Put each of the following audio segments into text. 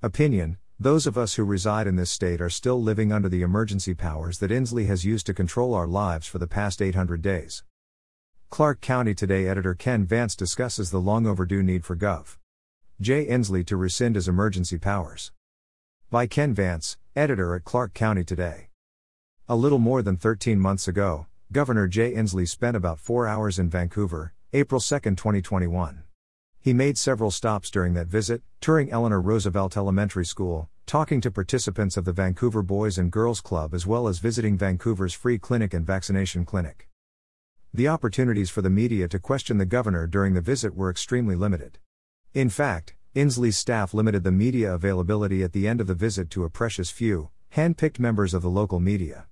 Opinion Those of us who reside in this state are still living under the emergency powers that Inslee has used to control our lives for the past 800 days. Clark County Today editor Ken Vance discusses the long overdue need for Gov. Jay Inslee to rescind his emergency powers. By Ken Vance, editor at Clark County Today. A little more than 13 months ago, Governor Jay Inslee spent about four hours in Vancouver, April 2, 2021. He made several stops during that visit, touring Eleanor Roosevelt Elementary School, talking to participants of the Vancouver Boys and Girls Club, as well as visiting Vancouver's free clinic and vaccination clinic. The opportunities for the media to question the governor during the visit were extremely limited. In fact, Inslee's staff limited the media availability at the end of the visit to a precious few, hand picked members of the local media.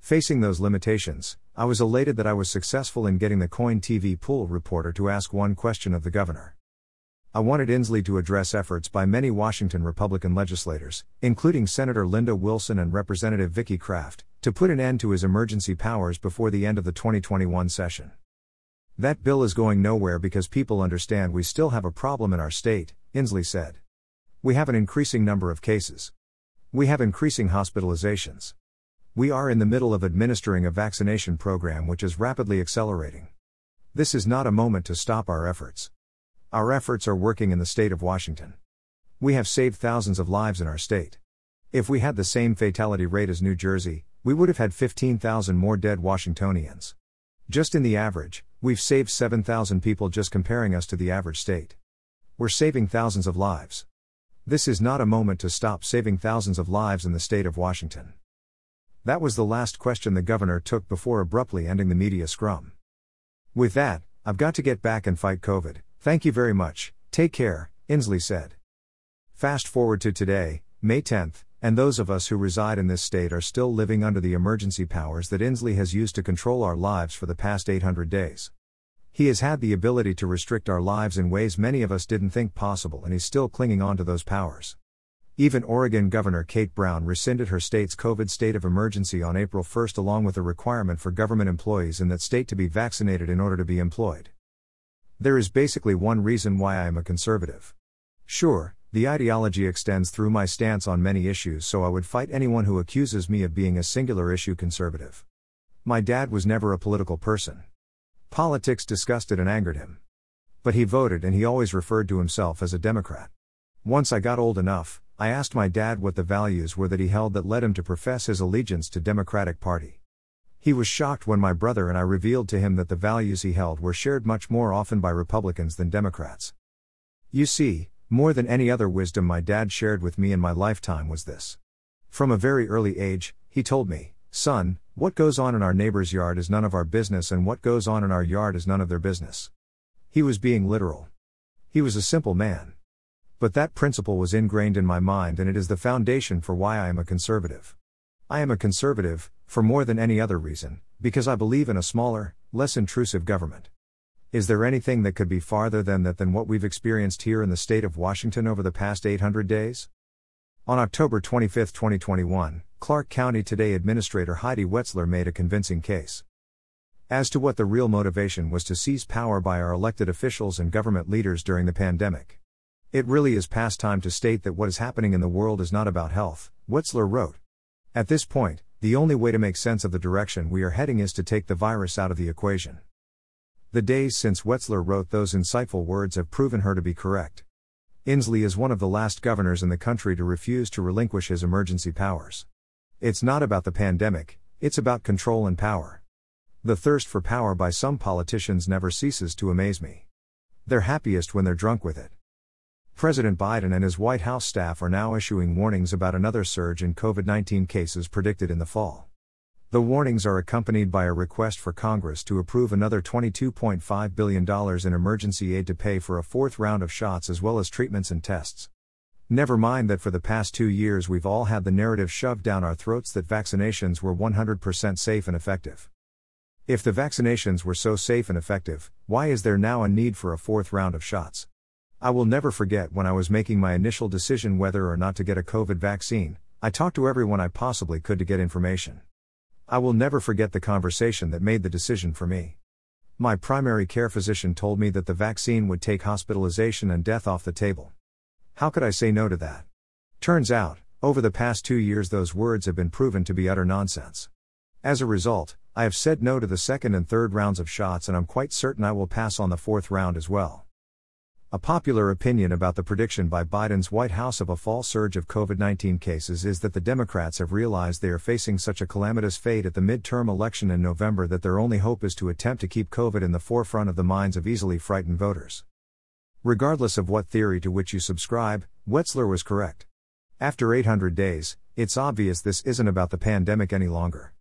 Facing those limitations, I was elated that I was successful in getting the KOIN TV pool reporter to ask one question of the governor. I wanted Inslee to address efforts by many Washington Republican legislators, including Senator Linda Wilson and Representative Vicki Kraft, to put an end to his emergency powers before the end of the 2021 session. That bill is going nowhere because people understand we still have a problem in our state, Inslee said. We have an increasing number of cases. We have increasing hospitalizations. We are in the middle of administering a vaccination program which is rapidly accelerating. This is not a moment to stop our efforts. Our efforts are working in the state of Washington. We have saved thousands of lives in our state. If we had the same fatality rate as New Jersey, we would have had 15,000 more dead Washingtonians. Just in the average, we've saved 7,000 people just comparing us to the average state. We're saving thousands of lives. This is not a moment to stop saving thousands of lives in the state of Washington. That was the last question the governor took before abruptly ending the media scrum. With that, I've got to get back and fight COVID. Thank you very much, take care, Inslee said. Fast forward to today, May 10th, and those of us who reside in this state are still living under the emergency powers that Inslee has used to control our lives for the past 800 days. He has had the ability to restrict our lives in ways many of us didn't think possible, and he's still clinging on to those powers. Even Oregon Governor Kate Brown rescinded her state's COVID state of emergency on April 1 along with a requirement for government employees in that state to be vaccinated in order to be employed. There is basically one reason why I am a conservative. Sure, the ideology extends through my stance on many issues, so I would fight anyone who accuses me of being a singular issue conservative. My dad was never a political person. Politics disgusted and angered him. But he voted and he always referred to himself as a Democrat. Once I got old enough, I asked my dad what the values were that he held that led him to profess his allegiance to Democratic Party. He was shocked when my brother and I revealed to him that the values he held were shared much more often by Republicans than Democrats. You see, more than any other wisdom my dad shared with me in my lifetime was this. From a very early age, he told me, Son, what goes on in our neighbor's yard is none of our business, and what goes on in our yard is none of their business. He was being literal. He was a simple man. But that principle was ingrained in my mind, and it is the foundation for why I am a conservative. I am a conservative, for more than any other reason, because I believe in a smaller, less intrusive government. Is there anything that could be farther than that than what we've experienced here in the state of Washington over the past 800 days? On October 25, 2021, Clark County Today Administrator Heidi Wetzler made a convincing case. As to what the real motivation was to seize power by our elected officials and government leaders during the pandemic. It really is past time to state that what is happening in the world is not about health, Wetzler wrote. At this point, the only way to make sense of the direction we are heading is to take the virus out of the equation. The days since Wetzler wrote those insightful words have proven her to be correct. Inslee is one of the last governors in the country to refuse to relinquish his emergency powers. It's not about the pandemic, it's about control and power. The thirst for power by some politicians never ceases to amaze me. They're happiest when they're drunk with it. President Biden and his White House staff are now issuing warnings about another surge in COVID 19 cases predicted in the fall. The warnings are accompanied by a request for Congress to approve another $22.5 billion in emergency aid to pay for a fourth round of shots as well as treatments and tests. Never mind that for the past two years we've all had the narrative shoved down our throats that vaccinations were 100% safe and effective. If the vaccinations were so safe and effective, why is there now a need for a fourth round of shots? I will never forget when I was making my initial decision whether or not to get a COVID vaccine, I talked to everyone I possibly could to get information. I will never forget the conversation that made the decision for me. My primary care physician told me that the vaccine would take hospitalization and death off the table. How could I say no to that? Turns out, over the past two years, those words have been proven to be utter nonsense. As a result, I have said no to the second and third rounds of shots, and I'm quite certain I will pass on the fourth round as well. A popular opinion about the prediction by Biden's White House of a fall surge of COVID 19 cases is that the Democrats have realized they are facing such a calamitous fate at the midterm election in November that their only hope is to attempt to keep COVID in the forefront of the minds of easily frightened voters. Regardless of what theory to which you subscribe, Wetzler was correct. After 800 days, it's obvious this isn't about the pandemic any longer.